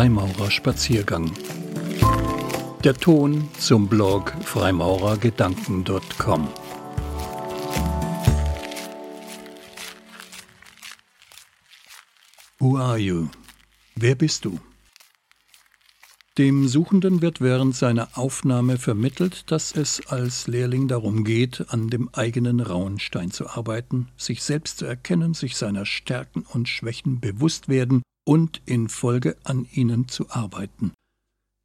Freimaurerspaziergang. Der Ton zum Blog freimaurergedanken.com. Who are you? Wer bist du? Dem Suchenden wird während seiner Aufnahme vermittelt, dass es als Lehrling darum geht, an dem eigenen Rauenstein zu arbeiten, sich selbst zu erkennen, sich seiner Stärken und Schwächen bewusst werden und in Folge an ihnen zu arbeiten.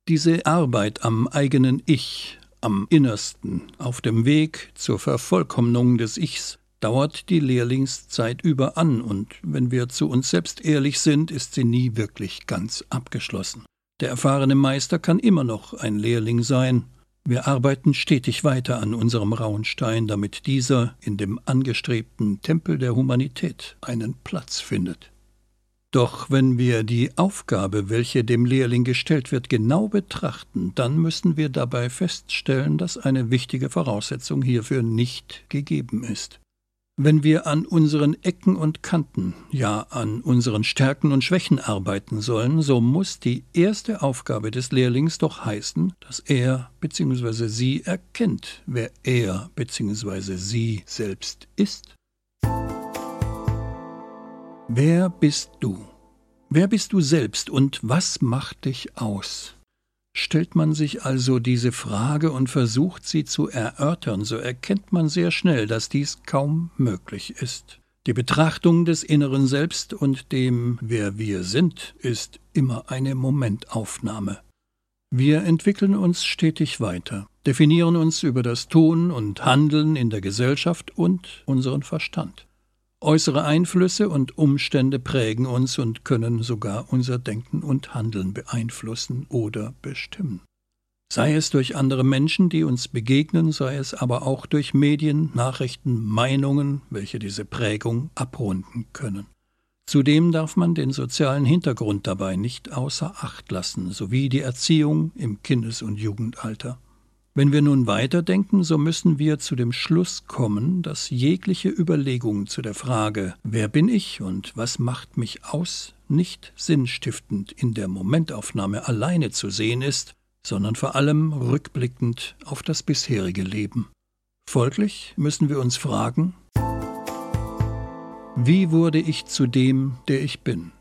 Diese Arbeit am eigenen Ich, am Innersten, auf dem Weg zur Vervollkommnung des Ichs, dauert die Lehrlingszeit über an, und wenn wir zu uns selbst ehrlich sind, ist sie nie wirklich ganz abgeschlossen. Der erfahrene Meister kann immer noch ein Lehrling sein. Wir arbeiten stetig weiter an unserem Rauenstein, damit dieser in dem angestrebten Tempel der Humanität einen Platz findet. Doch wenn wir die Aufgabe, welche dem Lehrling gestellt wird, genau betrachten, dann müssen wir dabei feststellen, dass eine wichtige Voraussetzung hierfür nicht gegeben ist. Wenn wir an unseren Ecken und Kanten, ja an unseren Stärken und Schwächen arbeiten sollen, so muss die erste Aufgabe des Lehrlings doch heißen, dass er bzw. sie erkennt, wer er bzw. sie selbst ist. Wer bist du? Wer bist du selbst und was macht dich aus? Stellt man sich also diese Frage und versucht sie zu erörtern, so erkennt man sehr schnell, dass dies kaum möglich ist. Die Betrachtung des inneren Selbst und dem, wer wir sind, ist immer eine Momentaufnahme. Wir entwickeln uns stetig weiter, definieren uns über das Tun und Handeln in der Gesellschaft und unseren Verstand. Äußere Einflüsse und Umstände prägen uns und können sogar unser Denken und Handeln beeinflussen oder bestimmen. Sei es durch andere Menschen, die uns begegnen, sei es aber auch durch Medien, Nachrichten, Meinungen, welche diese Prägung abrunden können. Zudem darf man den sozialen Hintergrund dabei nicht außer Acht lassen, sowie die Erziehung im Kindes- und Jugendalter. Wenn wir nun weiterdenken, so müssen wir zu dem Schluss kommen, dass jegliche Überlegung zu der Frage, wer bin ich und was macht mich aus, nicht sinnstiftend in der Momentaufnahme alleine zu sehen ist, sondern vor allem rückblickend auf das bisherige Leben. Folglich müssen wir uns fragen, wie wurde ich zu dem, der ich bin?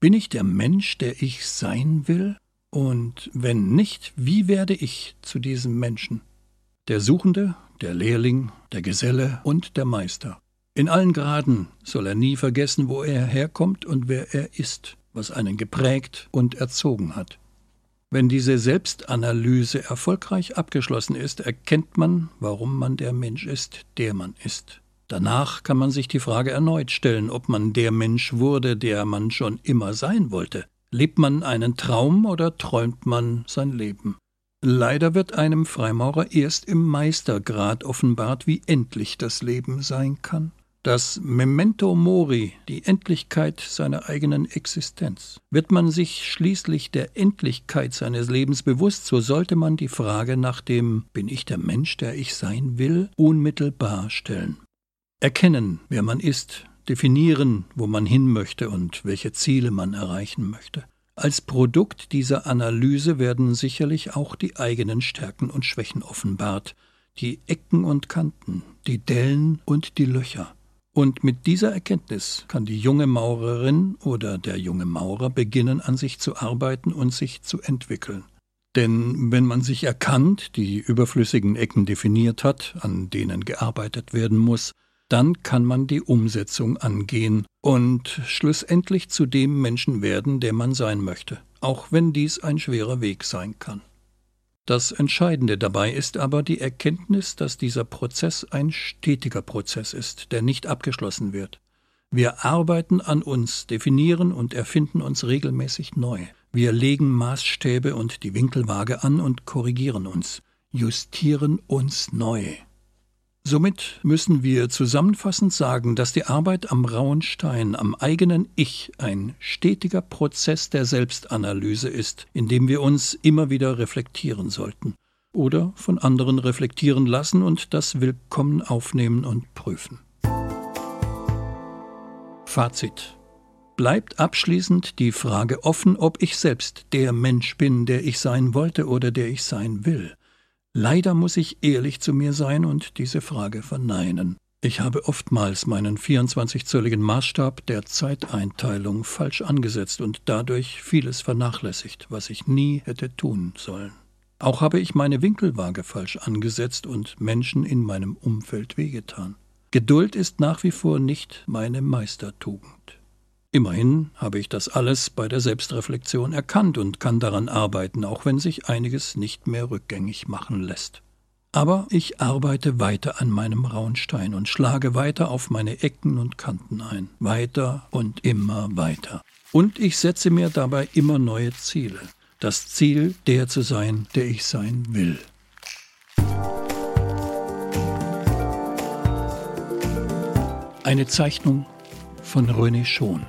Bin ich der Mensch, der ich sein will? Und wenn nicht, wie werde ich zu diesem Menschen? Der Suchende, der Lehrling, der Geselle und der Meister. In allen Graden soll er nie vergessen, wo er herkommt und wer er ist, was einen geprägt und erzogen hat. Wenn diese Selbstanalyse erfolgreich abgeschlossen ist, erkennt man, warum man der Mensch ist, der man ist. Danach kann man sich die Frage erneut stellen, ob man der Mensch wurde, der man schon immer sein wollte. Lebt man einen Traum oder träumt man sein Leben? Leider wird einem Freimaurer erst im Meistergrad offenbart, wie endlich das Leben sein kann. Das Memento Mori, die Endlichkeit seiner eigenen Existenz. Wird man sich schließlich der Endlichkeit seines Lebens bewusst, so sollte man die Frage nach dem Bin ich der Mensch, der ich sein will, unmittelbar stellen. Erkennen, wer man ist, definieren, wo man hin möchte und welche Ziele man erreichen möchte. Als Produkt dieser Analyse werden sicherlich auch die eigenen Stärken und Schwächen offenbart, die Ecken und Kanten, die Dellen und die Löcher. Und mit dieser Erkenntnis kann die junge Maurerin oder der junge Maurer beginnen, an sich zu arbeiten und sich zu entwickeln. Denn wenn man sich erkannt, die überflüssigen Ecken definiert hat, an denen gearbeitet werden muss, dann kann man die Umsetzung angehen und schlussendlich zu dem Menschen werden, der man sein möchte, auch wenn dies ein schwerer Weg sein kann. Das Entscheidende dabei ist aber die Erkenntnis, dass dieser Prozess ein stetiger Prozess ist, der nicht abgeschlossen wird. Wir arbeiten an uns, definieren und erfinden uns regelmäßig neu. Wir legen Maßstäbe und die Winkelwaage an und korrigieren uns, justieren uns neu. Somit müssen wir zusammenfassend sagen, dass die Arbeit am rauen Stein, am eigenen Ich ein stetiger Prozess der Selbstanalyse ist, in dem wir uns immer wieder reflektieren sollten oder von anderen reflektieren lassen und das willkommen aufnehmen und prüfen. Fazit bleibt abschließend die Frage offen, ob ich selbst der Mensch bin, der ich sein wollte oder der ich sein will. Leider muss ich ehrlich zu mir sein und diese Frage verneinen. Ich habe oftmals meinen 24-zölligen Maßstab der Zeiteinteilung falsch angesetzt und dadurch vieles vernachlässigt, was ich nie hätte tun sollen. Auch habe ich meine Winkelwaage falsch angesetzt und Menschen in meinem Umfeld wehgetan. Geduld ist nach wie vor nicht meine Meistertugend. Immerhin habe ich das alles bei der Selbstreflexion erkannt und kann daran arbeiten, auch wenn sich einiges nicht mehr rückgängig machen lässt. Aber ich arbeite weiter an meinem rauen Stein und schlage weiter auf meine Ecken und Kanten ein, weiter und immer weiter. Und ich setze mir dabei immer neue Ziele. Das Ziel, der zu sein, der ich sein will. Eine Zeichnung von René Schon.